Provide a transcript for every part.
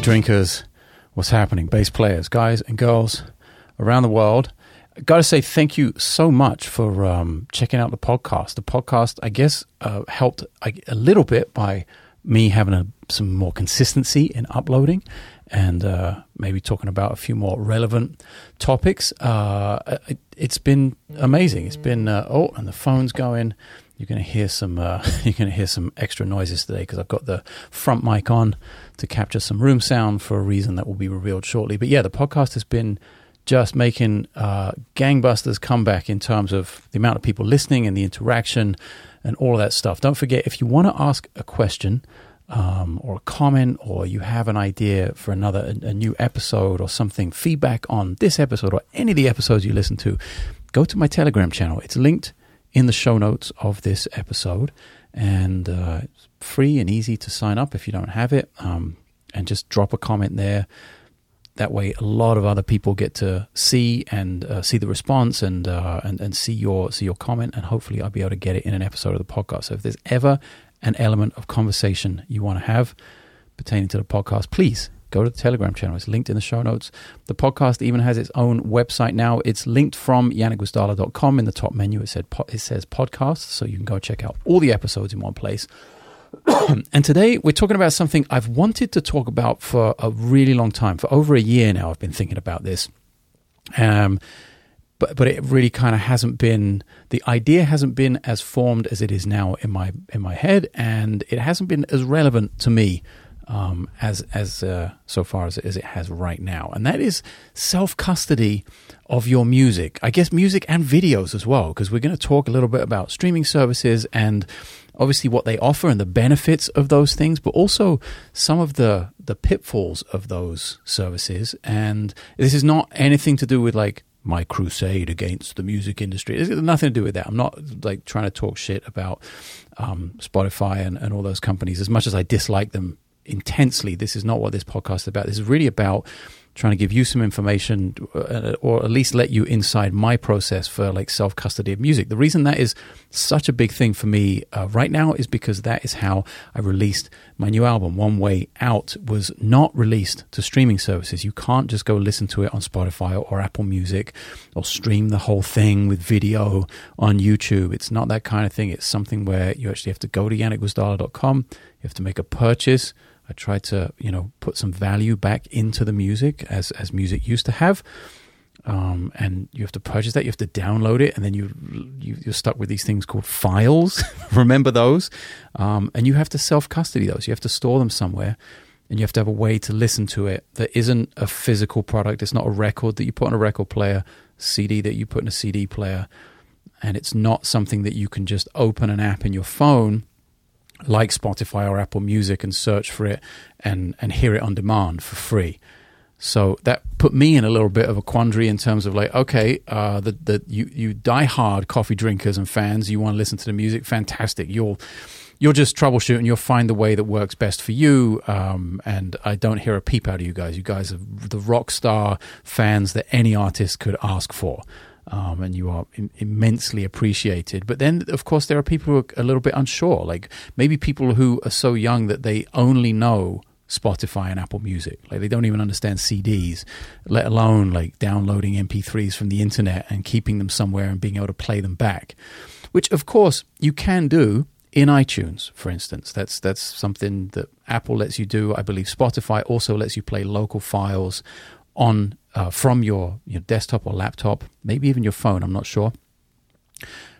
coffee drinkers, what's happening, bass players, guys and girls around the world. Got to say thank you so much for um, checking out the podcast. The podcast, I guess, uh, helped a, a, little bit by me having a, some more consistency in uploading and uh, maybe talking about a few more relevant topics. Uh, it, has been amazing. It's been uh, oh, and the phone's going. You're to hear some. Uh, you're going to hear some extra noises today because I've got the front mic on to capture some room sound for a reason that will be revealed shortly. But yeah, the podcast has been just making uh, gangbusters comeback in terms of the amount of people listening and the interaction and all of that stuff. Don't forget if you want to ask a question um, or a comment, or you have an idea for another a, a new episode or something, feedback on this episode or any of the episodes you listen to, go to my Telegram channel. It's linked in the show notes of this episode, and uh, it's free and easy to sign up if you don't have it. Um, and just drop a comment there. That way, a lot of other people get to see and uh, see the response and, uh, and and see your see your comment, and hopefully, I'll be able to get it in an episode of the podcast. So, if there's ever an element of conversation you want to have pertaining to the podcast, please go to the Telegram channel. It's linked in the show notes. The podcast even has its own website now. It's linked from janekgwizdala.com. In the top menu, it, said, it says podcast, so you can go check out all the episodes in one place. and today we're talking about something I've wanted to talk about for a really long time. For over a year now, I've been thinking about this. Um, but but it really kind of hasn't been the idea hasn't been as formed as it is now in my in my head, and it hasn't been as relevant to me um, as as uh, so far as, as it has right now, and that is self custody of your music. I guess music and videos as well, because we're going to talk a little bit about streaming services and obviously what they offer and the benefits of those things, but also some of the the pitfalls of those services. And this is not anything to do with like my crusade against the music industry. It's nothing to do with that. I'm not like trying to talk shit about um, Spotify and, and all those companies as much as I dislike them intensely. This is not what this podcast is about. This is really about trying to give you some information uh, or at least let you inside my process for like self custody of music. The reason that is such a big thing for me uh, right now is because that is how I released my new album. One Way Out was not released to streaming services. You can't just go listen to it on Spotify or Apple Music or stream the whole thing with video on YouTube. It's not that kind of thing. It's something where you actually have to go to janekgwizdala.com. You have to make a purchase I tried to, you know, put some value back into the music as as music used to have. Um, and you have to purchase that. You have to download it, and then you, you are stuck with these things called files. Remember those? Um, and you have to self custody those. You have to store them somewhere, and you have to have a way to listen to it that isn't a physical product. It's not a record that you put on a record player, CD that you put in a CD player, and it's not something that you can just open an app in your phone like Spotify or Apple Music and search for it and, and hear it on demand for free. So that put me in a little bit of a quandary in terms of like, okay, uh, the, the, you, you die hard coffee drinkers and fans, you want to listen to the music, fantastic. You'll, you'll just troubleshoot and you'll find the way that works best for you. Um, and I don't hear a peep out of you guys. You guys are the rock star fans that any artist could ask for um, and you are Im- immensely appreciated. But then, of course, there are people who are a little bit unsure, like maybe people who are so young that they only know Spotify and Apple Music. Like they don't even understand CDs, let alone like downloading MP3s from the internet and keeping them somewhere and being able to play them back. Which, of course, you can do in iTunes, for instance. That's that's something that Apple lets you do. I believe Spotify also lets you play local files on uh, from your, your desktop or laptop, maybe even your phone. I'm not sure,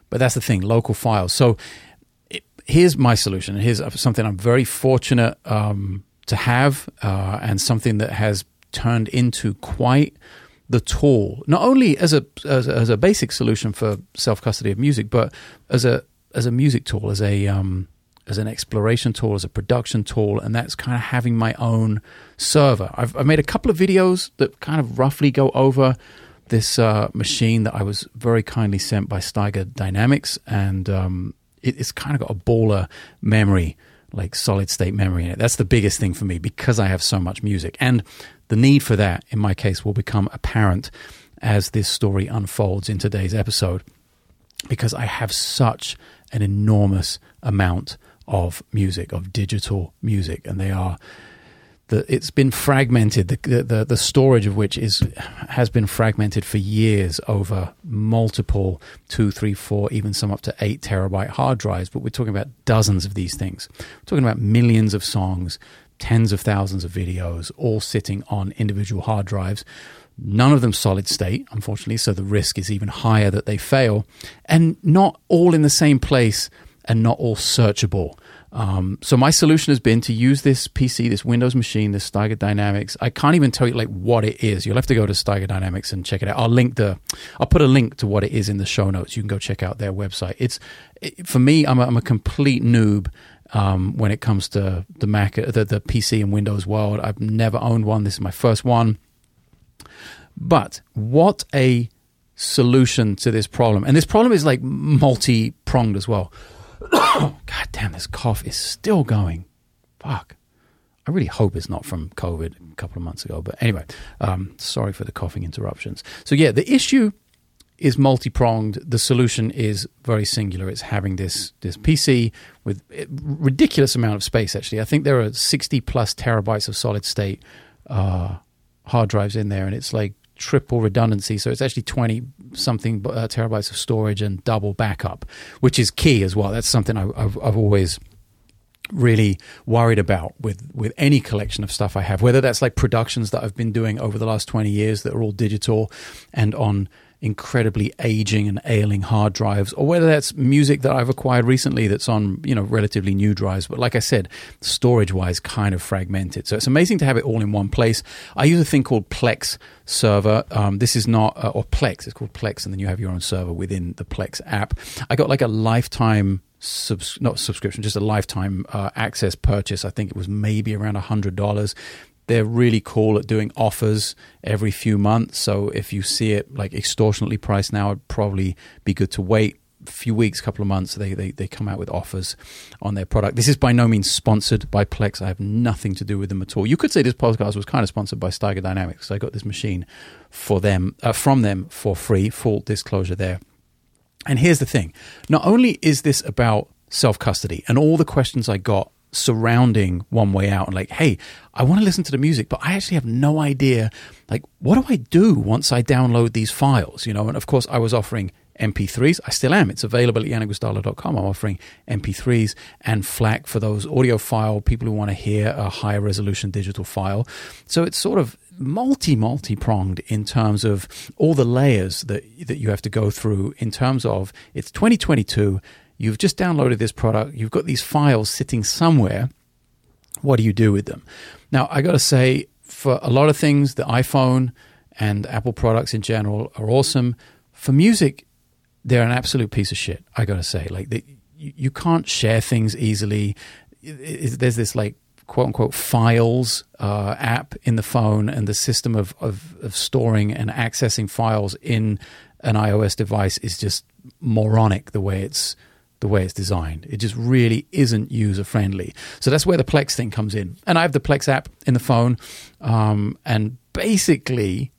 but that's the thing: local files. So it, here's my solution. Here's something I'm very fortunate um, to have, uh, and something that has turned into quite the tool, not only as a, as a, as a basic solution for self custody of music, but as a as a music tool, as a um, as an exploration tool, as a production tool, and that's kind of having my own server. I've, I've made a couple of videos that kind of roughly go over this uh, machine that I was very kindly sent by Steiger Dynamics, and um, it, it's kind of got a baller memory, like solid state memory in it. That's the biggest thing for me because I have so much music, and the need for that, in my case, will become apparent as this story unfolds in today's episode, because I have such an enormous amount of music, of digital music, and they are the, it's been fragmented. The, the the storage of which is has been fragmented for years over multiple two, three, four, even some up to eight terabyte hard drives. But we're talking about dozens of these things. We're talking about millions of songs, tens of thousands of videos, all sitting on individual hard drives. None of them solid state, unfortunately, so the risk is even higher that they fail, and not all in the same place and not all searchable. Um, so my solution has been to use this PC, this Windows machine, this Steiger Dynamics. I can't even tell you like what it is. You'll have to go to Steiger Dynamics and check it out. I'll link the, I'll put a link to what it is in the show notes. You can go check out their website. It's it, for me, I'm a, I'm a complete noob. Um, when it comes to the Mac, the, the PC and Windows world, I've never owned one. This is my first one. But what a solution to this problem. And this problem is like multi pronged as well. God damn, this cough is still going. Fuck. I really hope it's not from COVID a couple of months ago. But anyway, um, sorry for the coughing interruptions. So, yeah, the issue is multi pronged. The solution is very singular. It's having this, this PC with ridiculous amount of space, actually. I think there are 60 plus terabytes of solid state uh, hard drives in there. And it's like triple redundancy. So it's actually 20 something uh, terabytes of storage and double backup, which is key as well. That's something I, have I've always really worried about with with any collection of stuff I have, whether that's like productions that I've been doing over the last 20 years that are all digital and on incredibly aging and ailing hard drives, or whether that's music that I've acquired recently that's on you know relatively new drives. But like I said, storage wise, kind of fragmented. So it's amazing to have it all in one place. I use a thing called Plex server. Um, this is not uh, or Plex. It's called Plex, and then you have your own server within the Plex app. I got like a lifetime. Subs- not subscription, just a lifetime uh, access purchase. I think it was maybe around hundred dollars they're really cool at doing offers every few months. So if you see it like extortionately priced now, it'd probably be good to wait a few weeks, couple of months. They, they they come out with offers on their product. This is by no means sponsored by Plex. I have nothing to do with them at all. You could say this podcast was kind of sponsored by Steiger Dynamics. I got this machine for them uh, from them for free. Full disclosure there. And here's the thing: not only is this about self custody and all the questions I got surrounding one way out and like hey i want to listen to the music but i actually have no idea like what do i do once i download these files you know? And of course i was offering mp3s i still am. It's available at janekgwizdala.com i'm offering mp3s and FLAC for those audiophile people who want to hear a higher resolution digital file. So it's sort of multi multi pronged in terms of all the layers that that you have to go through in terms of it's 2022 You've just downloaded this product, you've got these files sitting somewhere. What do you do with them? Now, I got to say, for a lot of things, the iPhone and Apple products in general are awesome. For music, they're an absolute piece of shit. I got to say, like they, you, can't share things easily. There's this like quote unquote files uh, app in the phone, and the system of, of, of storing and accessing files in an iOS device is just moronic. The way it's the way it's designed. It just really isn't user friendly. So that's where the Plex thing comes in. And I have the Plex app in the phone. Um, and basically,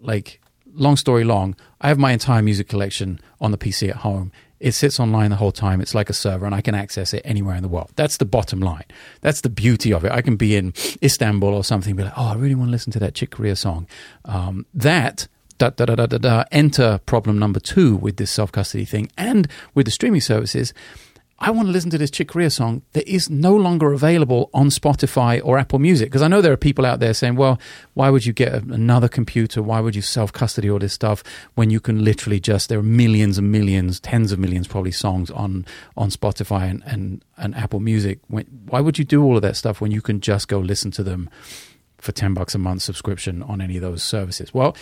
like, long story long, I have my entire music collection on the PC at home. It sits online the whole time. It's like a server, and I can access it anywhere in the world. That's the bottom line. That's the beauty of it. I can be in Istanbul or something, be like, oh, I really want to listen to that Chick Corea song. Um, that da, da, da, da, da, da, enter problem number two with this self custody thing and with the streaming services. I want to listen to this Chick Corea song that is no longer available on Spotify or Apple Music. Because I know there are people out there saying, well, why would you get another computer? Why would you self custody all this stuff when you can literally just, there are millions and millions, tens of millions probably songs on, on Spotify and, and, and Apple Music. Why would you do all of that stuff when you can just go listen to them for 10 bucks a month subscription on any of those services? Well,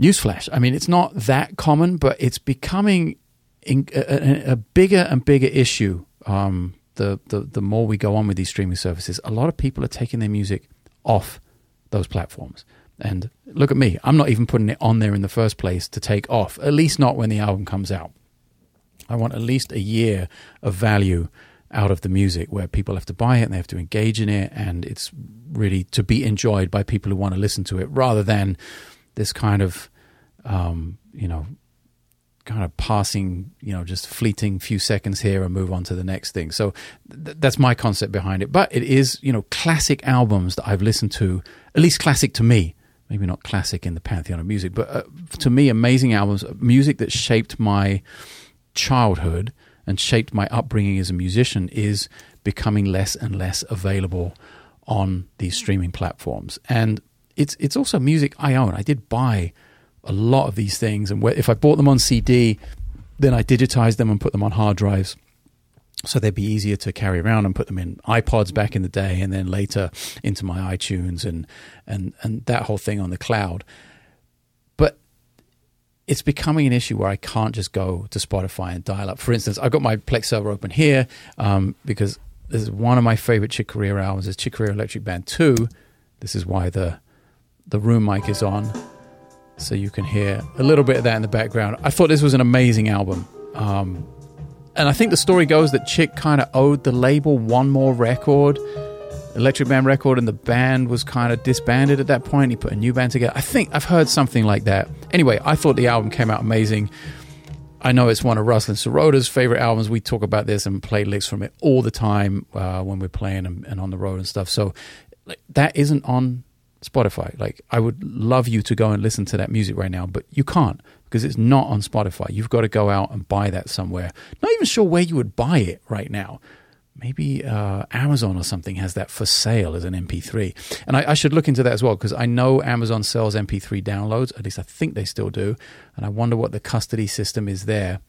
Newsflash. I mean, it's not that common, but it's becoming in, a, a, bigger and bigger issue. Um, the, the the more we go on with these streaming services, a lot of people are taking their music off those platforms. And look at me, I'm not even putting it on there in the first place to take off, at least not when the album comes out. I want at least a year of value out of the music where people have to buy it and they have to engage in it and it's really to be enjoyed by people who want to listen to it rather than this kind of um, you know kind of passing, you know, just fleeting few seconds here and move on to the next thing. So th- that's my concept behind it. But it is, you know, classic albums that I've listened to, at least classic to me. Maybe not classic in the pantheon of music, but uh, to me, amazing albums, music that shaped my childhood and shaped my upbringing as a musician is becoming less and less available on these streaming platforms. And it's it's also music I own. I did buy a lot of these things, and if I bought them on CD, then I digitized them and put them on hard drives. So they'd be easier to carry around and put them in iPods back in the day, and then later into my iTunes and and and that whole thing on the cloud. But it's becoming an issue where I can't just go to Spotify and dial up. For instance, I've got my Plex server open here um, because this is one of my favorite Chick Corea albums. Is Chick Corea Electric Band Two. This is why the the room mic is on so you can hear a little bit of that in the background. I thought this was an amazing album. Um, and I think the story goes that Chick kind of owed the label one more record, Electric Band record, and the band was kind of disbanded at that point. He put a new band together. I think I've heard something like that. Anyway, I thought the album came out amazing. I know it's one of Ruslan Sirota's favorite albums. We talk about this and play licks from it all the time uh, when we're playing and, and, on the road and stuff. So like, that isn't on Spotify. Like, I would love you to go and listen to that music right now, but you can't because it's not on Spotify. You've got to go out and buy that somewhere. Not even sure where you would buy it right now. Maybe uh, Amazon or something has that for sale as an MP3. And I, I should look into that as well because I know Amazon sells MP3 downloads. At least I think they still do. And I wonder what the custody system is there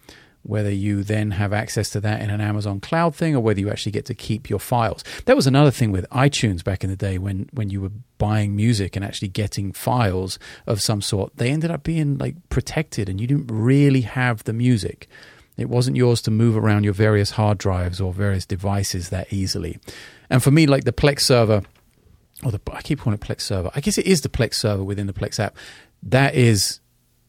whether you then have access to that in an Amazon cloud thing or whether you actually get to keep your files. That was another thing with iTunes back in the day when when you were buying music and actually getting files of some sort. They ended up being like protected and you didn't really have the music. It wasn't yours to move around your various hard drives or various devices that easily. And for me like the Plex server or the I keep calling it Plex server. I guess it is the Plex server within the Plex app. That is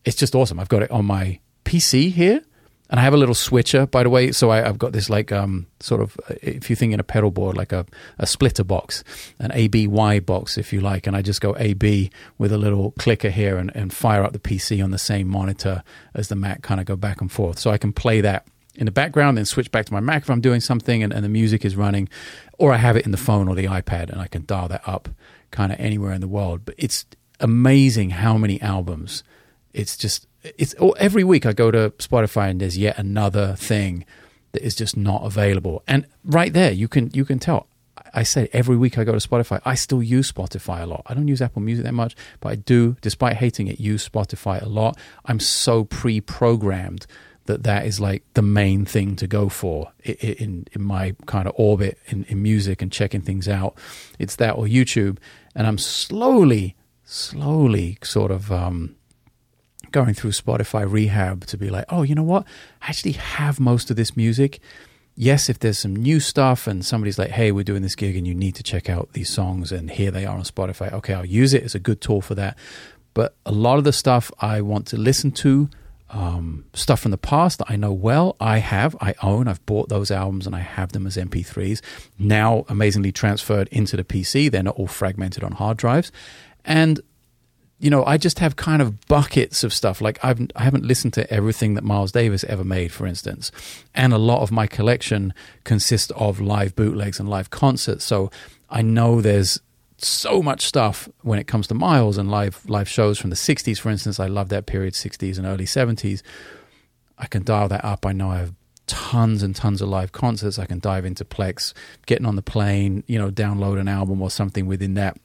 it's just awesome. I've got it on my PC here and I have a little switcher, by the way. So I, have got this like um, sort of, if you think in a pedal board, like a, a splitter box, an ABY box, if you like. And I just go AB with a little clicker here and, and fire up the PC on the same monitor as the Mac, kind of go back and forth. So I can play that in the background, then switch back to my Mac if I'm doing something and, and the music is running. Or I have it in the phone or the iPad and I can dial that up kind of anywhere in the world. But it's amazing how many albums. It's just it's every week I go to Spotify and there's yet another thing that is just not available. And right there, you can you can tell. I say every week I go to Spotify. I still use Spotify a lot. I don't use Apple Music that much, but I do, despite hating it, use Spotify a lot. I'm so pre-programmed that that is like the main thing to go for in in my kind of orbit in, in music and checking things out. It's that or YouTube, and I'm slowly, slowly sort of um, going through Spotify rehab to be like, oh, you know what? I actually have most of this music. Yes, if there's some new stuff and somebody's like, hey, we're doing this gig and you need to check out these songs and here they are on Spotify, okay, I'll use it as a good tool for that. But a lot of the stuff I want to listen to, um, stuff from the past that I know well, I have, I own, I've bought those albums and I have them as MP3s, now amazingly transferred into the PC. They're not all fragmented on hard drives. And you know, I just have kind of buckets of stuff. Like I've I haven't listened to everything that Miles Davis ever made, for instance, and a lot of my collection consists of live bootlegs and live concerts. So I know there's so much stuff when it comes to Miles and live live shows from the '60s, for instance. I love that period, '60s and early '70s. I can dial that up. I know I have tons and tons of live concerts. I can dive into Plex, getting on the plane, you know, download an album or something within that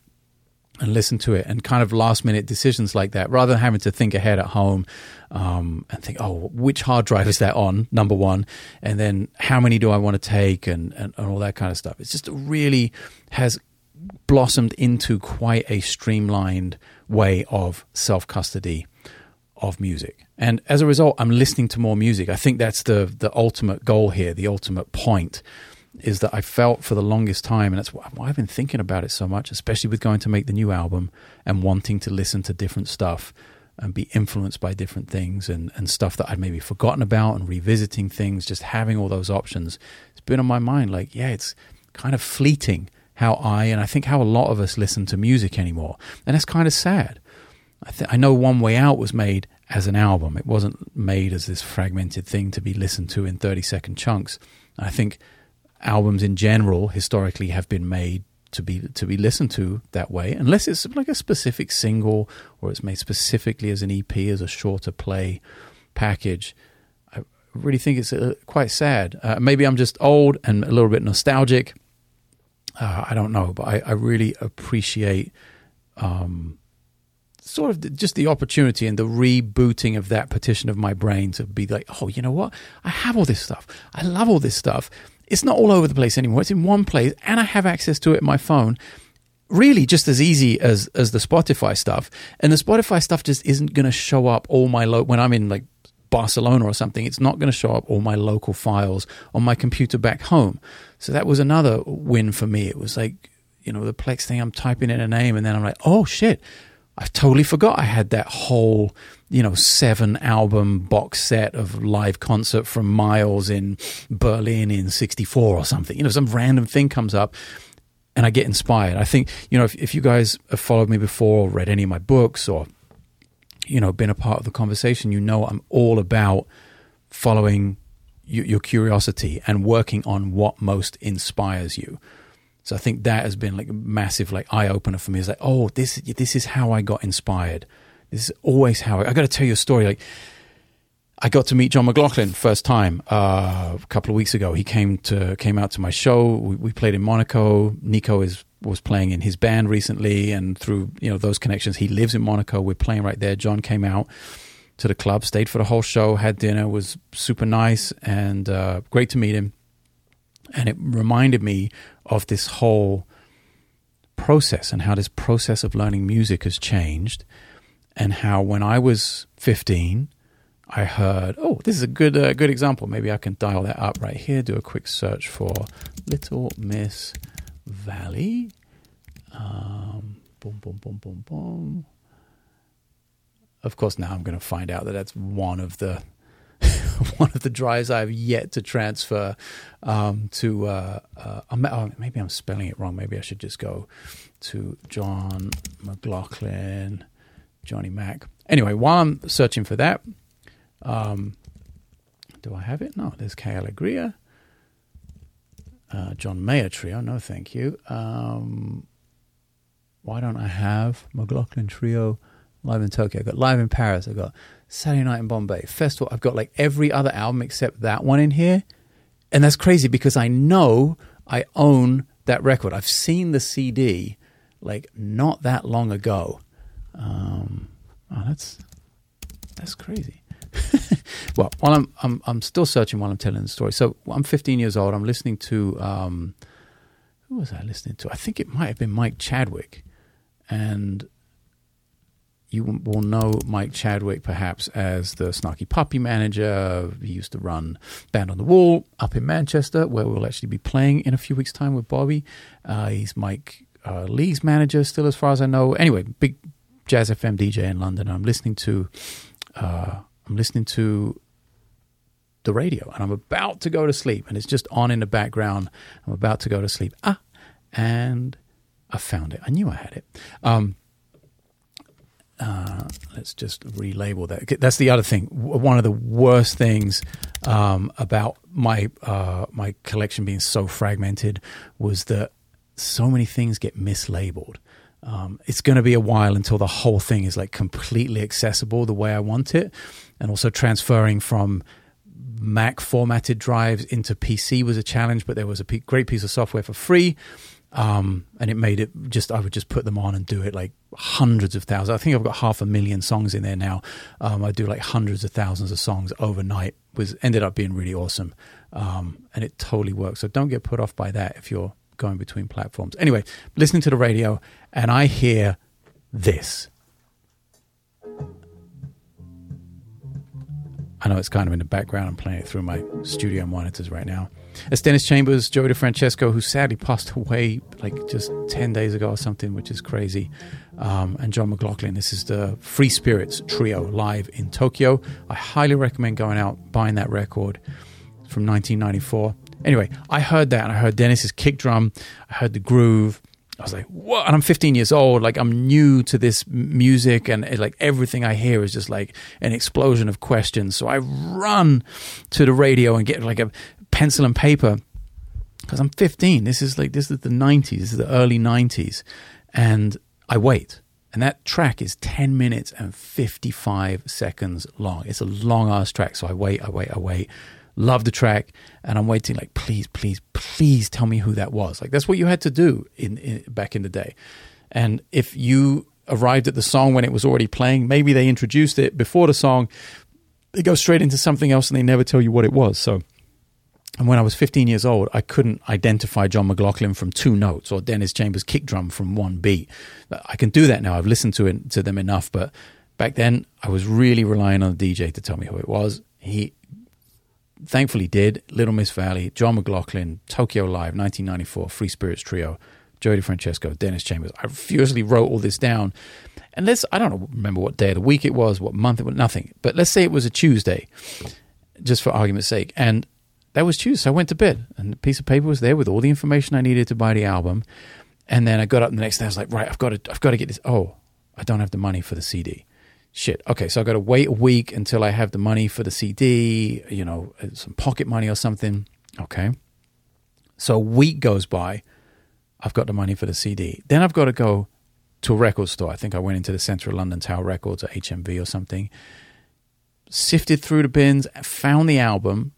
and listen to it and kind of last minute decisions like that rather than having to think ahead at home um, and think oh which hard drive is that on? Number one. And then how many do i want to take? and, and, and all that kind of stuff. It's just really has blossomed into quite a streamlined way of self custody of music. And as a result i'm listening to more music. I think that's the the ultimate goal here the ultimate point is that I felt for the longest time, and that's why I've been thinking about it so much, especially with going to make the new album and wanting to listen to different stuff and be influenced by different things and, and stuff that I'd maybe forgotten about and revisiting things, just having all those options. It's been on my mind like, yeah, it's kind of fleeting how I, and I think how a lot of us listen to music anymore. And that's kind of sad. I, th- I know One Way Out was made as an album. It wasn't made as this fragmented thing to be listened to in 30 second chunks. I think albums in general historically have been made to be to be listened to that way, unless it's like a specific single or it's made specifically as an EP as a shorter play package. I really think it's uh, quite sad. Uh, maybe I'm just old and a little bit nostalgic. Uh, I don't know, but I, I really appreciate um, sort of the, just the opportunity and the rebooting of that partition of my brain to be like, oh, you know what? I have all this stuff. I love all this stuff. It's not all over the place anymore. It's in one place, and I have access to it in my phone. Really, just as easy as as the Spotify stuff. And the Spotify stuff just isn't going to show up all my lo- when I'm in like Barcelona or something. It's not going to show up all my local files on my computer back home. So that was another win for me. It was like you know the Plex thing. I'm typing in a name, and then I'm like, oh shit I totally forgot I had that whole, you know, seven album box set of live concert from Miles in Berlin in 64 or something. You know, some random thing comes up and I get inspired. I think, you know, if, if you guys have followed me before, or read any of my books or, you know, been a part of the conversation, you know I'm all about following your curiosity and working on what most inspires you. So I think that has been like a massive like eye opener for me. It's like, oh, this this is how I got inspired. This is always how I, I got to tell you a story. Like I got to meet John McLaughlin first time uh, a couple of weeks ago. He came to came out to my show. We, we, played in Monaco. Nico is was playing in his band recently, and through you know those connections, he lives in Monaco. We're playing right there. John came out to the club, stayed for the whole show, had dinner, was super nice and uh, great to meet him. And it reminded me of this whole process and how this process of learning music has changed. And how when I was 15, I heard, oh, this is a good uh, good example. Maybe I can dial that up right here. Do a quick search for Little Miss Valley. Um, boom, boom, boom, boom, boom. Of course, now I'm going to find out that that's one of the one of the drives I have yet to transfer um, to. Uh, uh, oh, maybe I'm spelling it wrong. Maybe I should just go to John McLaughlin, Johnny Mac. Anyway, while I'm searching for that, um, do I have it? No, there's Que Alegria. Uh, John Mayer Trio. No, thank you. Um, why don't I have McLaughlin Trio live in Tokyo? I got live in Paris. I've got Saturday Night in Bombay, Festival. I've got like every other album except that one in here. And that's crazy because I know I own that record. I've seen the CD like not that long ago. Um, oh, that's that's crazy. well, while I'm, I'm I'm still searching while I'm telling the story. So I'm 15 years old. I'm listening to um, who was I listening to? I think it might have been Mike Chadwick, and you will know Mike Chadwick perhaps as the snarky puppy manager. He used to run Band on the Wall up in Manchester, where we'll actually be playing in a few weeks' time with Bobby. Uh, he's Mike uh, Lee's manager still, as far as I know. Anyway, big Jazz FM DJ in London. I'm listening to, uh, I'm listening to the radio, and I'm about to go to sleep, and it's just on in the background. I'm about to go to sleep. Ah, and I found it. I knew I had it. Um, uh, let's just relabel that. That's the other thing. One of the worst things um, about my uh, my collection being so fragmented was that so many things get mislabeled. Um, it's going to be a while until the whole thing is like completely accessible the way I want it, and also transferring from Mac formatted drives into PC was a challenge. But there was a p- great piece of software for free um, and it made it just, I would just put them on and do it like hundreds of thousands. I think I've got half a million songs in there now. Um, I do like hundreds of thousands of songs overnight. Was ended up being really awesome, um, and it totally works. So don't get put off by that if you're going between platforms. Anyway, listening to the radio, and I hear this. I know it's kind of in the background. I'm playing it through my studio monitors right now. It's Dennis Chambers, Joey DeFrancesco, who sadly passed away like just 10 days ago or something, which is crazy. Um, and John McLaughlin. This is the Free Spirits Trio live in Tokyo. I highly recommend going out, buying that record from 1994. Anyway, I heard that and I heard Dennis's kick drum, I heard the groove, I was like, what? And I'm 15 years old. Like, I'm new to this music, and it, like everything I hear is just like an explosion of questions. So I run to the radio and get like a pencil and paper because I'm 15. This is like, this is the 90s, this is the early 90s. And I wait. And that track is 10 minutes and 55 seconds long. It's a long ass track. So I wait, I wait, I wait love the track and i'm waiting like please please please tell me who that was like that's what you had to do in, in, back in the day and if you arrived at the song when it was already playing maybe they introduced it before the song they go straight into something else and they never tell you what it was so and when I was 15 years old, I couldn't identify John McLaughlin from two notes or Dennis Chambers' kick drum from one beat. I can do that now. I've listened to it to them enough, but back then I was really relying on the DJ to tell me who it was. He thankfully did. Little Miss Valley, John McLaughlin, Tokyo Live, 1994, Free Spirits Trio, Joey DeFrancesco, Dennis Chambers. I furiously wrote all this down. And let's, I don't remember what day of the week it was, what month it was, nothing. But let's say it was a Tuesday, just for argument's sake. And that was Tuesday. So I went to bed and the piece of paper was there with all the information I needed to buy the album. And then I got up the next day. I was like, right, I've got to, I've got to get this. Oh, I don't have the money for the CD shit, okay, so I've got to wait a week until I have the money for the CD, you know, uh, some pocket money or something. Okay. So a week goes by. I've got the money for the CD. Then I've got to go to a record store. I think I went into the Centre of London Tower Records or HMV or something, sifted through the bins, found the album,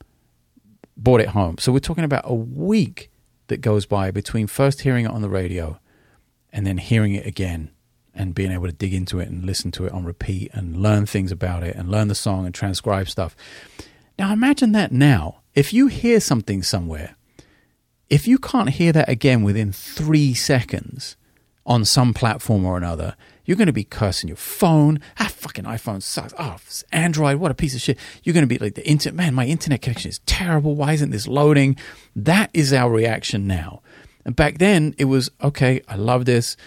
bought it home. So we're talking about a week that goes by between first hearing it on the radio and then hearing it again and being able to dig into it and listen to it on repeat and learn things about it and learn the song and transcribe stuff. Now imagine that now. If you hear something somewhere, if you can't hear that again within three seconds on some platform or another, you're going to be cursing your phone. Ah, fucking iPhone sucks. Oh, Android, what a piece of shit. You're going to be like the internet. Man, my internet connection is terrible. Why isn't this loading? That is our reaction now. And back then, it was okay. I love this.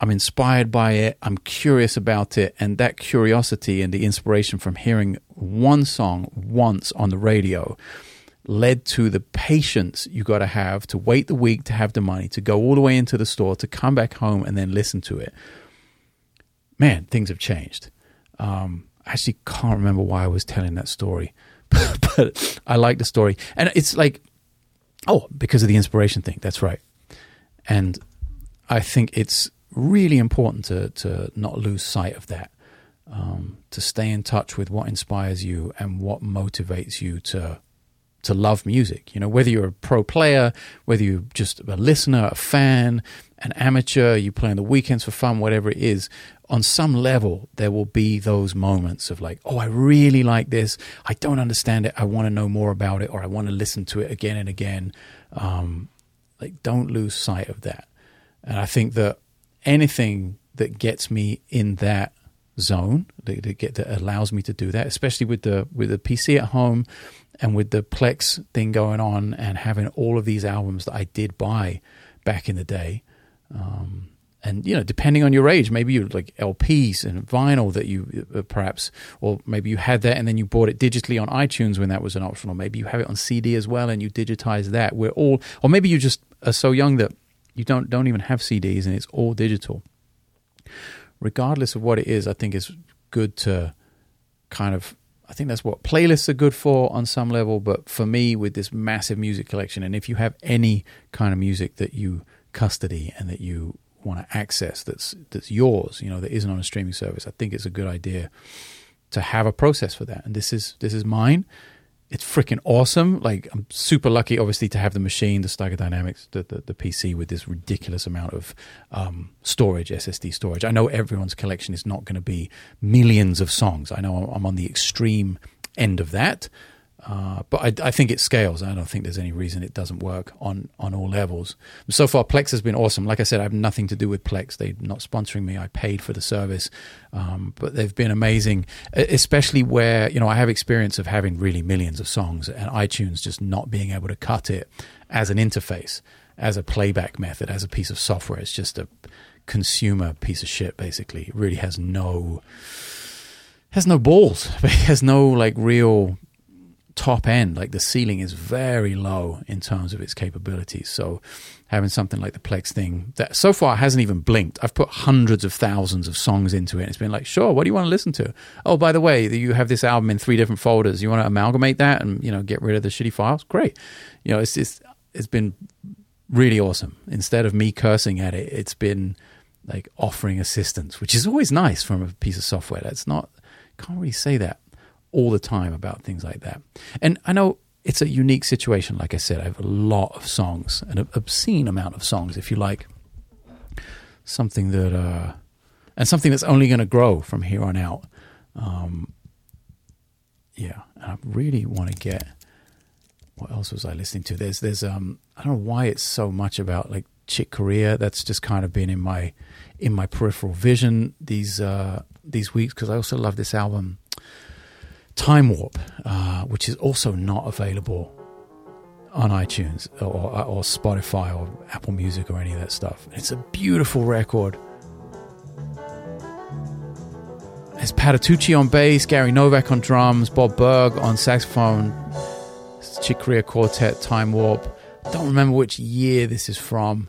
I'm inspired by it. I'm curious about it. And that curiosity and the inspiration from hearing one song once on the radio led to the patience you got to have to wait the week to have the money to go all the way into the store to come back home and then listen to it. Man, things have changed. Um, I actually can't remember why I was telling that story, but I like the story. And it's like, oh, because of the inspiration thing. That's right. And I think it's really important to to not lose sight of that. Um, to stay in touch with what inspires you and what motivates you to to love music. You know, whether you're a pro player, whether you're just a listener, a fan, an amateur, you play on the weekends for fun, whatever it is, on some level, there will be those moments of like, oh, I really like this. I don't understand it. I want to know more about it, or I want to listen to it again and again. Um, like, don't lose sight of that. And I think that anything that gets me in that zone that, that, get, that allows me to do that, especially with the with the PC at home and with the Plex thing going on and having all of these albums that I did buy back in the day. Um, and you know, depending on your age, maybe you like LPs and vinyl that you uh, perhaps, or maybe you had that and then you bought it digitally on iTunes when that was an option, or maybe you have it on CD as well and you digitize that. We're all, or maybe you just are so young that you don't don't even have CDs and it's all digital. Regardless of what it is, I think it's good to kind of I think that's what playlists are good for on some level, but for me with this massive music collection and if you have any kind of music that you custody and that you want to access that's that's yours, you know, that isn't on a streaming service, I think it's a good idea to have a process for that. And this is this is mine it's freaking awesome. Like I'm super lucky, obviously, to have the machine, the Steiger Dynamics, the, the, the PC with this ridiculous amount of um, storage, SSD storage. I know everyone's collection is not going to be millions of songs. I know I'm on the extreme end of that, uh, but I, I, think it scales. I don't think there's any reason it doesn't work on on all levels. So far, Plex has been awesome. Like I said, I have nothing to do with Plex. They're not sponsoring me. I paid for the service, um, but they've been amazing. Especially where you know I have experience of having really millions of songs and iTunes just not being able to cut it as an interface, as a playback method, as a piece of software. It's just a consumer piece of shit. Basically, it really has no has no balls. It has no like real top end, like the ceiling is very low in terms of its capabilities. So having something like the Plex thing that so far hasn't even blinked. I've put hundreds of thousands of songs into it. And It's been like, sure, what do you want to listen to? Oh, by the way, you have this album in three different folders. You want to amalgamate that and you know get rid of the shitty files? Great. You know, it's it's it's been really awesome. Instead of me cursing at it, it's been like offering assistance, which is always nice from a piece of software. That's not can't really say that all the time about things like that. And I know it's a unique situation. Like I said, I have a lot of songs, an obscene amount of songs, if you like. Something that, uh, and something that's only going to grow from here on out. Um, yeah, And I really want to get. What else was I listening to? There's, there's, um, I don't know why it's so much about like Chick Corea. That's just kind of been in my, in my peripheral vision these, uh, these weeks because I also love this album Time Warp, uh, which is also not available on iTunes or, or Spotify or Apple Music or any of that stuff. It's a beautiful record. It's Patitucci on bass, Gary Novak on drums, Bob Berg on saxophone, Chick Corea Quartet, Time Warp. Don't remember which year this is from.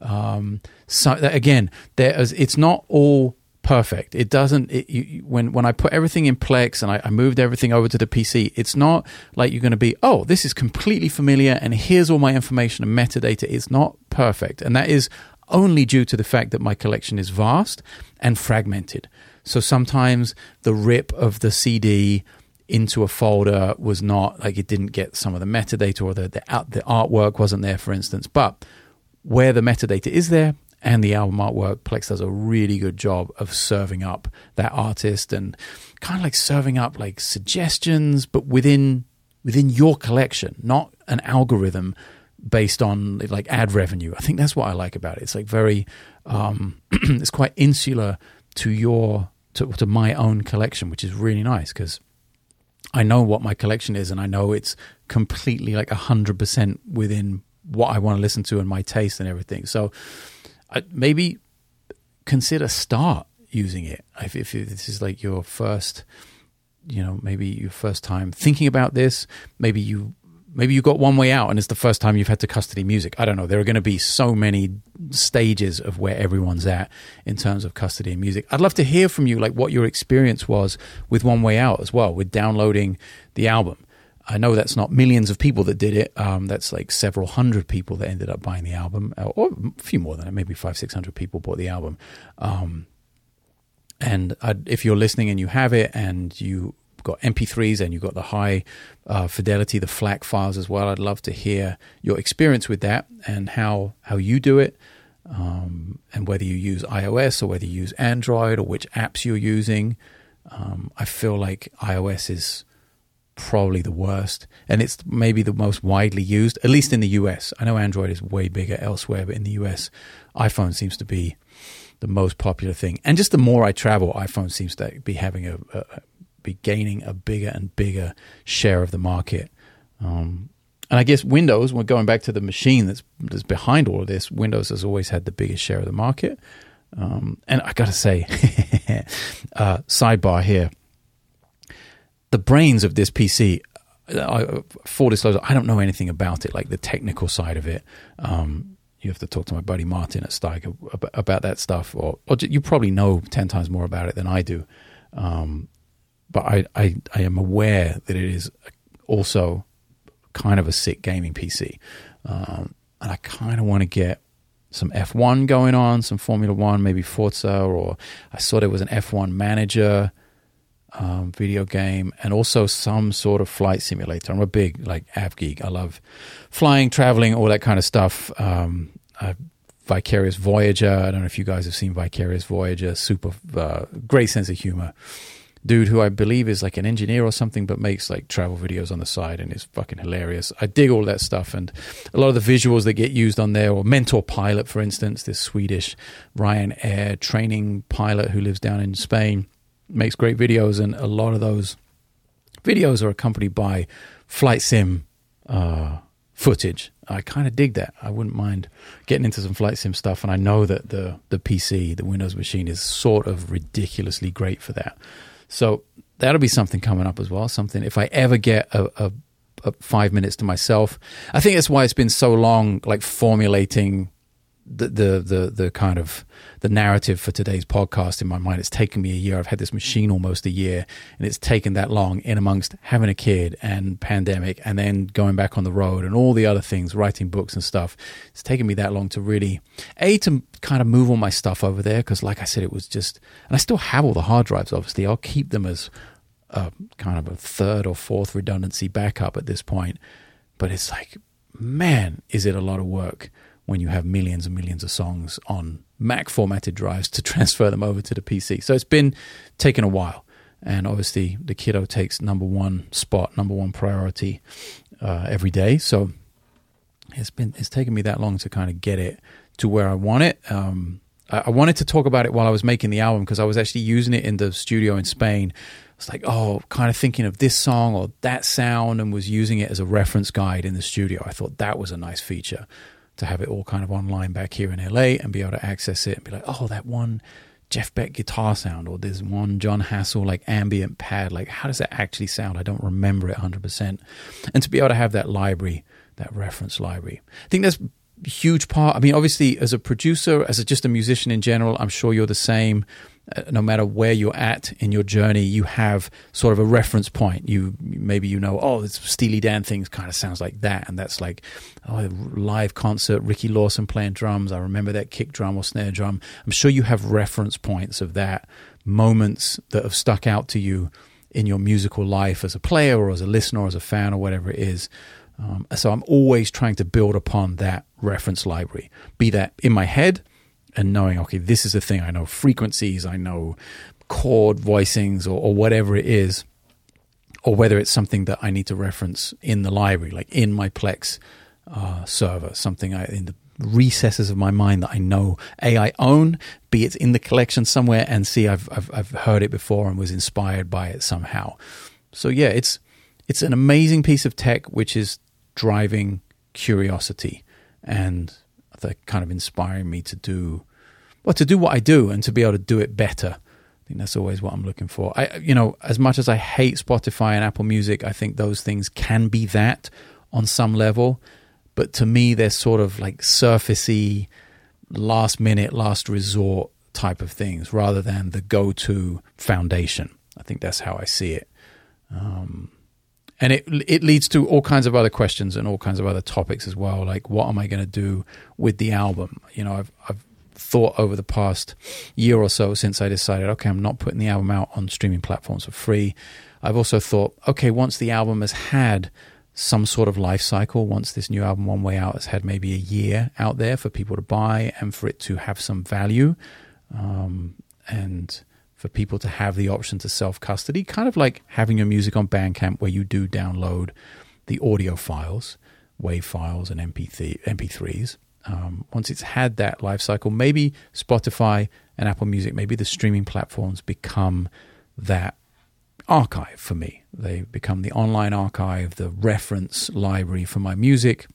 Um, so again, there is, it's not all perfect. It doesn't. It, you, when when I put everything in Plex and I, I, moved everything over to the PC, it's not like you're going to be, oh, this is completely familiar, and here's all my information and metadata. It's not perfect, and that is only due to the fact that my collection is vast and fragmented. So sometimes the rip of the CD into a folder was not like it didn't get some of the metadata or the the, the artwork wasn't there, for instance, but where the metadata is there, and the album artwork, Plex does a really good job of serving up that artist and kind of like serving up like suggestions, but within within your collection, not an algorithm based on like ad revenue. I think that's what I like about it. It's like very, um, it's quite insular to your to, to my own collection, which is really nice because I know what my collection is and I know it's completely like hundred percent within what I want to listen to and my taste and everything. So maybe consider start using it. If, if this is like your first you know maybe your first time thinking about this maybe you maybe you got one way out and it's the first time you've had to custody music. I don't know. There are going to be so many stages of where everyone's at in terms of custody and music. I'd love to hear from you like what your experience was with one way out as well with downloading the album I know that's not millions of people that did it. Um, that's like several hundred people that ended up buying the album, uh, or a few more than that. Maybe five, six hundred people bought the album. Um, and I'd, if you're listening and you have it, and you got MP3s and you got the high uh, fidelity, the FLAC files as well, I'd love to hear your experience with that and how how you do it, um, and whether you use iOS or whether you use Android or which apps you're using. Um, I feel like iOS is probably the worst, and it's maybe the most widely used, at least in the US. I know Android is way bigger elsewhere, but in the US, iPhone seems to be the most popular thing. And just the more I travel, iPhone seems to be having a, a be gaining a bigger and bigger share of the market. Um, and I guess Windows, we're going back to the machine that's, that's behind all of this. Windows has always had the biggest share of the market. Um, and I got to say, uh, sidebar here the brains of this PC. I, full disclosure, I don't know anything about it, like the technical side of it. Um, you have to talk to my buddy Martin at Steiger about that stuff, or, or you probably know ten times more about it than I do. Um, but I, I, I am aware that it is also kind of a sick gaming PC, um, and I kind of want to get some F1 going on, some Formula One, maybe Forza, or I saw there was an F1 manager um, video game and also some sort of flight simulator. I'm a big like app geek. I love flying, traveling, all that kind of stuff. Um, Vicarious Voyager. I don't know if you guys have seen Vicarious Voyager. Super uh, great sense of humor. Dude who I believe is like an engineer or something, but makes like travel videos on the side and is fucking hilarious. I dig all that stuff and a lot of the visuals that get used on there, or Mentor Pilot, for instance, this Swedish Ryanair training pilot who lives down in Spain makes great videos, and a lot of those videos are accompanied by flight sim uh, footage. I kind of dig that. I wouldn't mind getting into some flight sim stuff, and I know that the the PC, the Windows machine, is sort of ridiculously great for that. So that'll be something coming up as well. Something if I ever get a, a uh, five minutes to myself. I think that's why it's been so long, like formulating the, the the the kind of the narrative for today's podcast in my mind. It's taken me a year. I've had this machine almost a year, and it's taken that long in amongst having a kid and pandemic, and then going back on the road and all the other things, writing books and stuff. It's taken me that long to really a to kind of move all my stuff over there because, like I said, it was just, and I still have all the hard drives. Obviously, I'll keep them as a kind of a third or fourth redundancy backup at this point. But it's like, man, is it a lot of work when you have millions and millions of songs on Mac formatted drives to transfer them over to the PC. So it's been taking a while. And obviously, the kiddo takes number one spot, number one priority uh, every day. So it's been it's taken me that long to kind of get it to where I want it. Um, I, I wanted to talk about it while I was making the album because I was actually using it in the studio in Spain. It's like, oh, kind of thinking of this song or that sound, and was using it as a reference guide in the studio. I thought that was a nice feature to have it all kind of online back here in LA and be able to access it and be like, oh, that one Jeff Beck guitar sound or there's one Jon Hassell like ambient pad. Like, how does that actually sound? I don't remember it 100%. And to be able to have that library, that reference library, I think that's huge part. I mean, obviously, as a producer, as a, just a musician in general, I'm sure you're the same. Uh, no matter where you're at in your journey, you have sort of a reference point. You maybe you know, oh, this Steely Dan thing kind of sounds like that, and that's like oh, live concert, Ricky Lawson playing drums. I remember that kick drum or snare drum. I'm sure you have reference points of that moments that have stuck out to you in your musical life as a player or as a listener or as a fan or whatever it is. Um, so I'm always trying to build upon that reference library, be that in my head and knowing, okay, this is the thing. I know frequencies, I know chord voicings, or, or whatever it is, or whether it's something that I need to reference in the library, like in my Plex uh, server, something I, in the recesses of my mind that I know a I own, b it's in the collection somewhere, and c I've I've, I've heard it before and was inspired by it somehow. So yeah, it's it's an amazing piece of tech which is driving curiosity and kind of inspiring me to do well to do what I do and to be able to do it better. I think that's always what I'm looking for. I you know, as much as I hate Spotify and Apple Music, I think those things can be that on some level, but to me they're sort of like surfacey last minute, last resort type of things rather than the go-to foundation. I think that's how I see it. Um, and it it leads to all kinds of other questions and all kinds of other topics as well. Like, what am I going to do with the album? You know, I've I've thought over the past year or so since I decided, okay, I'm not putting the album out on streaming platforms for free. I've also thought, okay, once the album has had some sort of life cycle, once this new album, One Way Out, has had maybe a year out there for people to buy and for it to have some value, um, and for people to have the option to self custody, kind of like having your music on Bandcamp where you do download the audio files, WAV files, and MP3, MP3s. Um, once it's had that life cycle, maybe Spotify and Apple Music, maybe the streaming platforms become that archive for me. They become the online archive, the reference library for my music.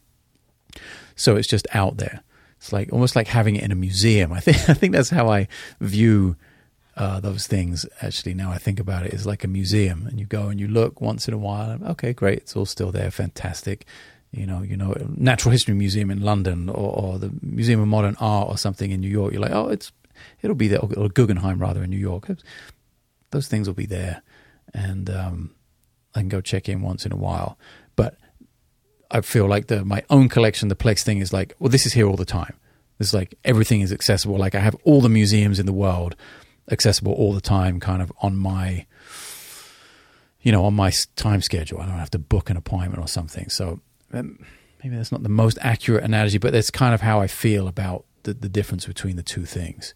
So it's just out there. It's like almost like having it in a museum. I think I think that's how I view uh, those things. Actually, now I think about it, is like a museum, and you go and you look once in a while. okay, great, it's all still there, fantastic. You know, you know, Natural History Museum in London, or, or the Museum of Modern Art, or something in New York. You're like, oh, it's it'll be there, or Guggenheim rather in New York. Those things will be there, and um, I can go check in once in a while. But I feel like the my own collection, the Plex thing, is like, well, this is here all the time. It's like everything is accessible. Like I have all the museums in the world accessible all the time, kind of on my, you know, on my time schedule. I don't have to book an appointment or something. So um, maybe that's not the most accurate analogy, but that's kind of how I feel about the, the difference between the two things.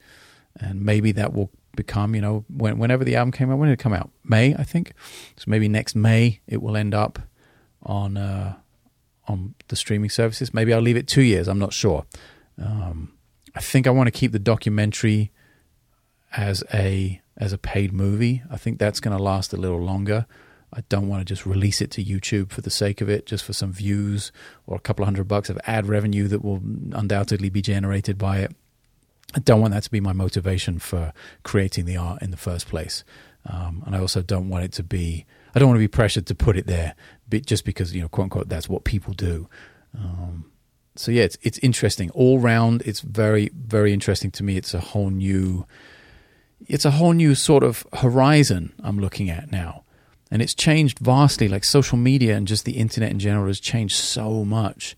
And maybe that will become, you know, when, whenever the album came out, when did it come out? May, I think. So maybe next May it will end up on uh, on the streaming services. Maybe I'll leave it two years. I'm not sure. Um, I think I want to keep the documentary as a as a paid movie. I think that's going to last a little longer. I don't want to just release it to YouTube for the sake of it, just for some views or a couple of hundred bucks of ad revenue that will undoubtedly be generated by it. I don't want that to be my motivation for creating the art in the first place. Um, and I also don't want it to be, I don't want to be pressured to put it there, just because you know, quote unquote, that's what people do. Um, so yeah, it's it's interesting all round. It's very very interesting to me. It's a whole new, it's a whole new sort of horizon I'm looking at now, and it's changed vastly. Like social media and just the internet in general has changed so much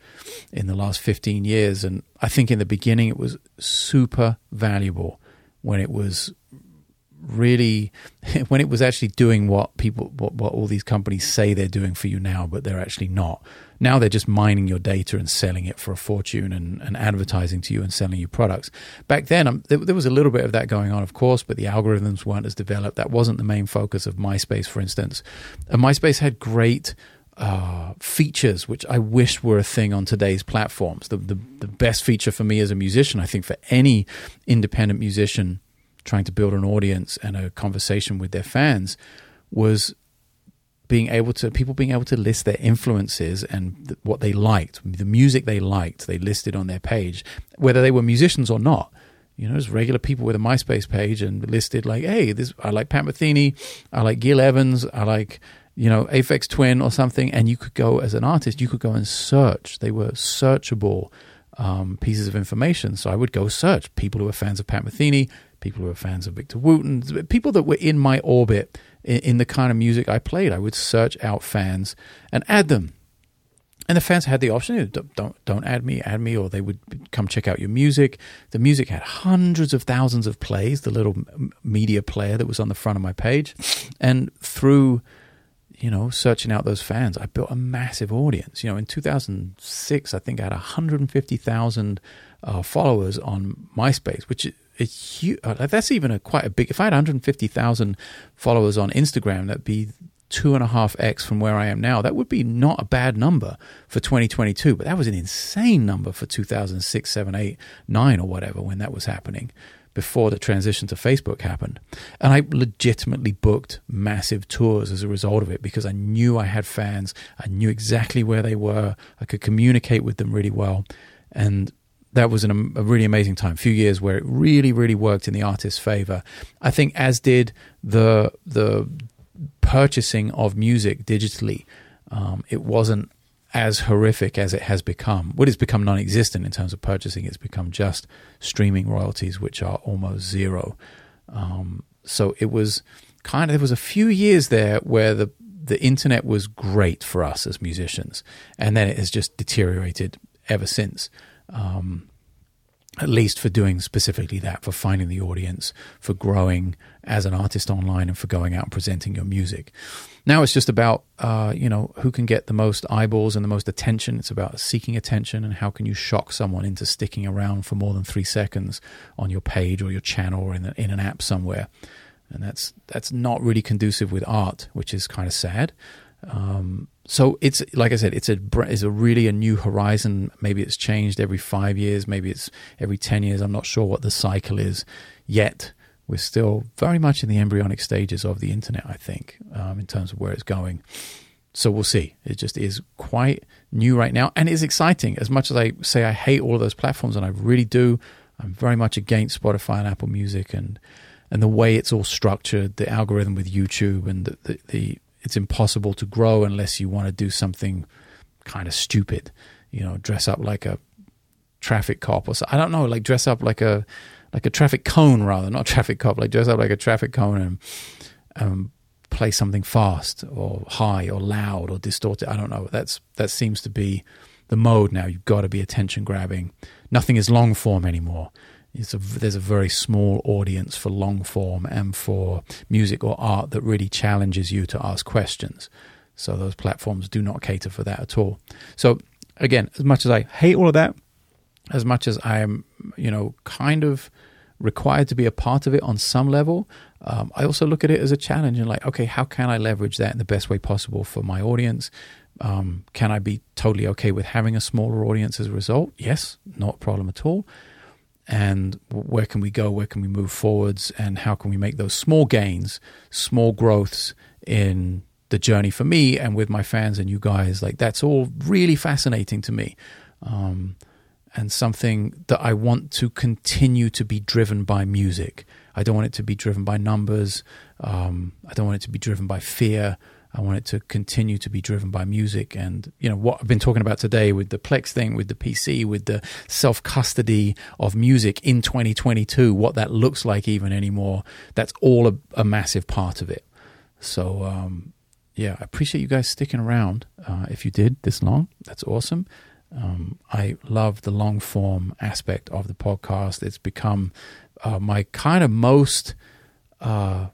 in the last 15 years. And I think in the beginning it was super valuable when it was really when it was actually doing what people what, what all these companies say they're doing for you now but they're actually not. Now they're just mining your data and selling it for a fortune and, and advertising to you and selling you products. Back then um, there, there was a little bit of that going on of course but the algorithms weren't as developed. That wasn't the main focus of myspace for instance. And myspace had great uh, features which I wish were a thing on today's platforms. The, the the best feature for me as a musician, I think, for any independent musician trying to build an audience and a conversation with their fans was being able to people being able to list their influences and th- what they liked, the music they liked, they listed on their page, whether they were musicians or not. You know, there's regular people with a MySpace page and listed like, hey, this I like Pat Metheny, I like Gil Evans, I like you know Aphex Twin or something, and you could go as an artist, you could go and search. They were searchable um, pieces of information. So I would go search people who are fans of Pat Metheny, people who are fans of Victor Wooten, people that were in my orbit in, in the kind of music I played. I would search out fans and add them. And the fans had the option, don't, don't, don't add me, add me, or they would come check out your music. The music had hundreds of thousands of plays, the little media player that was on the front of my page. And through you know, searching out those fans, I built a massive audience. You know, in 2006, I think I had 150,000 uh, followers on MySpace, which is huge. Uh, that's even a quite a big. If I had 150,000 followers on Instagram, that'd be two and a half x from where I am now. That would be not a bad number for 2022, but that was an insane number for 2006, 7, 8, 9, or whatever when that was happening before the transition to Facebook happened. And I legitimately booked massive tours as a result of it because I knew I had fans. I knew exactly where they were. I could communicate with them really well. And that was an, a really amazing time. A few years where it really, really worked in the artist's favor. I think as did the the purchasing of music digitally. Um, it wasn't as horrific as it has become. What has become non existent in terms of purchasing, it's become just streaming royalties, which are almost zero. Um, so it was kind of, there was a few years there where the, the internet was great for us as musicians, and then it has just deteriorated ever since. Um, at least for doing specifically that, for finding the audience, for growing as an artist online, and for going out and presenting your music. Now it's just about, uh, you know, who can get the most eyeballs and the most attention. It's about seeking attention and how can you shock someone into sticking around for more than three seconds on your page or your channel or in, the, in an app somewhere. And that's that's not really conducive with art, which is kind of sad. Um, so it's like I said, it's a it's a really a new horizon. Maybe it's changed every five years, maybe it's every ten years. I'm not sure what the cycle is yet. We're still very much in the embryonic stages of the internet, I think, um, in terms of where it's going. So we'll see. It just is quite new right now, and it's exciting. As much as I say I hate all of those platforms, and I really do, I'm very much against Spotify and Apple Music and and the way it's all structured, the algorithm with YouTube, and the, the, the it's impossible to grow unless you want to do something kind of stupid, you know, dress up like a traffic cop or so. I don't know, like dress up like a like a traffic cone rather, not traffic cop, like dress up like a traffic cone and um, play something fast or high or loud or distorted. I don't know. That's that seems to be the mode now. You've got to be attention grabbing. Nothing is long form anymore. A, there's a very small audience for long form and for music or art that really challenges you to ask questions. So those platforms do not cater for that at all. So again, as much as I hate all of that, as much as I am, you know, kind of required to be a part of it on some level, um, I also look at it as a challenge and like, okay, how can I leverage that in the best way possible for my audience? Um, can I be totally okay with having a smaller audience as a result? Yes, not a problem at all and where can we go? Where can we move forwards? And how can we make those small gains, small growths in the journey for me and with my fans and you guys? Like that's all really fascinating to me. Um, and something that I want to continue to be driven by music. I don't want it to be driven by numbers. Um, I don't want it to be driven by fear. I want it to continue to be driven by music and you know what I've been talking about today with the Plex thing, with the PC, with the self custody of music in 2022, what that looks like even anymore. That's all a, a massive part of it. So um, yeah, I appreciate you guys sticking around. Uh, if you did this long, that's awesome. Um, I love the long form aspect of the podcast. It's become uh, my kind of most uh,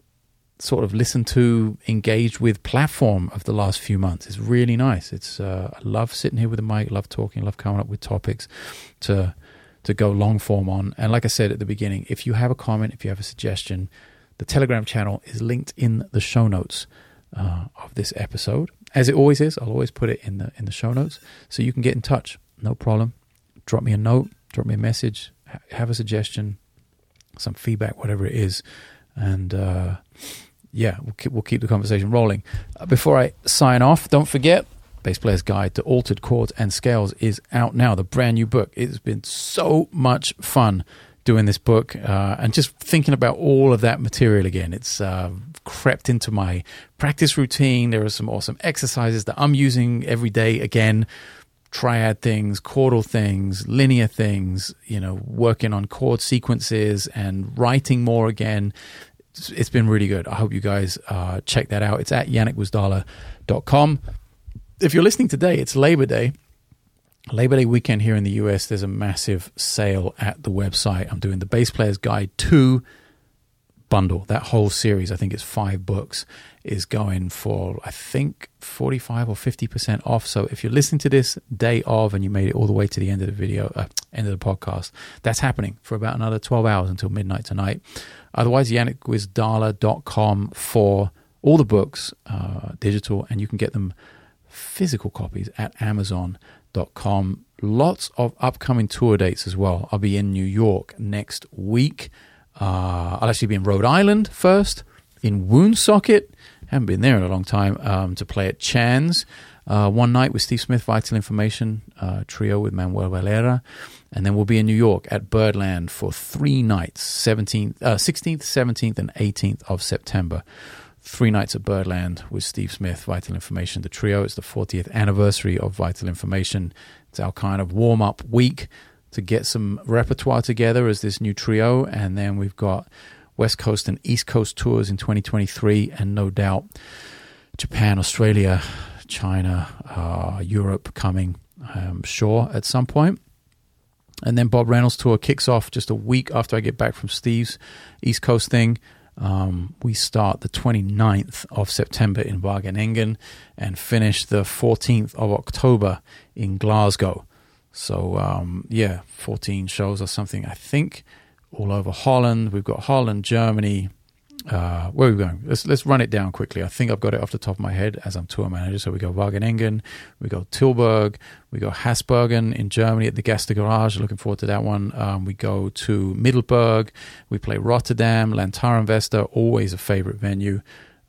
sort of listened to, engaged with platform of the last few months. It's really nice. It's uh, I love sitting here with a mic, love talking, love coming up with topics to to go long form on. And like I said at the beginning, if you have a comment, if you have a suggestion, the Telegram channel is linked in the show notes uh, of this episode. As it always is, I'll always put it in the in the show notes so you can get in touch. No problem. Drop me a note, drop me a message, have a suggestion, some feedback, whatever it is, and uh, yeah, we'll keep, we'll keep the conversation rolling. Uh, before I sign off, don't forget. Bass Player's Guide to Altered Chords and Scales is out now. The brand new book. It's been so much fun doing this book uh, and just thinking about all of that material again. It's uh, crept into my practice routine. There are some awesome exercises that I'm using every day again. Triad things, chordal things, linear things, you know, working on chord sequences and writing more again. It's, been really good. I hope you guys uh, check that out. It's at janekgwizdala.com. If you're listening today, it's Labor Day. Labor Day weekend here in the US, there's a massive sale at the website. I'm doing the Bass Player's Guide 2 bundle. That whole series, I think it's five books, is going for, I think, 45 or 50% off. So if you're listening to this day of and you made it all the way to the end of the video, uh, end of the podcast, that's happening for about another 12 hours until midnight tonight. Otherwise, janekgwizdala.com for all the books, uh, digital, and you can get them physical copies at amazon.com. Lots of upcoming tour dates as well. I'll be in New York next week. Uh, I'll actually be in Rhode Island first, in Woonsocket. Haven't been there in a long time um, to play at Chan's. Uh, one night with Steve Smith, Vital Information uh, trio with Manuel Valera, and then we'll be in New York at Birdland for three nights: 17th, uh, 16th, 17th, and 18th of September. Three nights at Birdland with Steve Smith, Vital Information, the trio. It's the 40th anniversary of Vital Information. It's our kind of warm up week to get some repertoire together as this new trio. And then we've got West Coast and East Coast tours in 2023, and no doubt Japan, Australia, China, uh, Europe coming, I'm sure, at some point. And then Bob Reynolds tour kicks off just a week after I get back from Steve's East Coast thing. Um, we start the 29th of September in Wageningen and finish the 14th of October in Glasgow. So um, yeah, 14 shows or something. I think all over Holland. We've got Holland, Germany. Uh, where are we going? Let's let's run it down quickly. I think I've got it off the top of my head as I'm tour manager. So we go Wageningen, we go Tilburg, we go Hasbergen in Germany at the Gästegarage. Looking forward to that one. Um, we go to Middelburg. We play Rotterdam, LantarenVenster, always a favorite venue.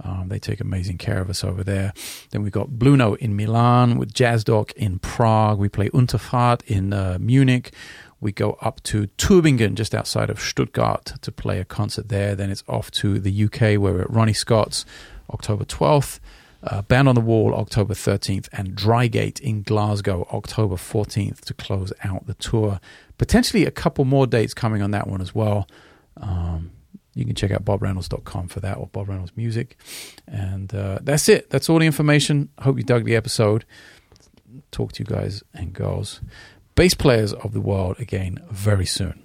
Um, they take amazing care of us over there. Then we've got Blue Note in Milan with Jazz in Prague. We play Unterfahrt in uh, Munich. We go up to Tübingen, just outside of Stuttgart, to play a concert there. Then it's off to the UK, where we're at Ronnie Scott's October 12th. Uh, Band on the Wall, October 13th, and Drygate in Glasgow, October 14th, to close out the tour. Potentially a couple more dates coming on that one as well. Um, you can check out bobreynolds.com for that or Bob Reynolds Music. And uh, that's it. That's all the information. Hope you dug the episode. Talk to you guys and girls, bass players of the world again very soon.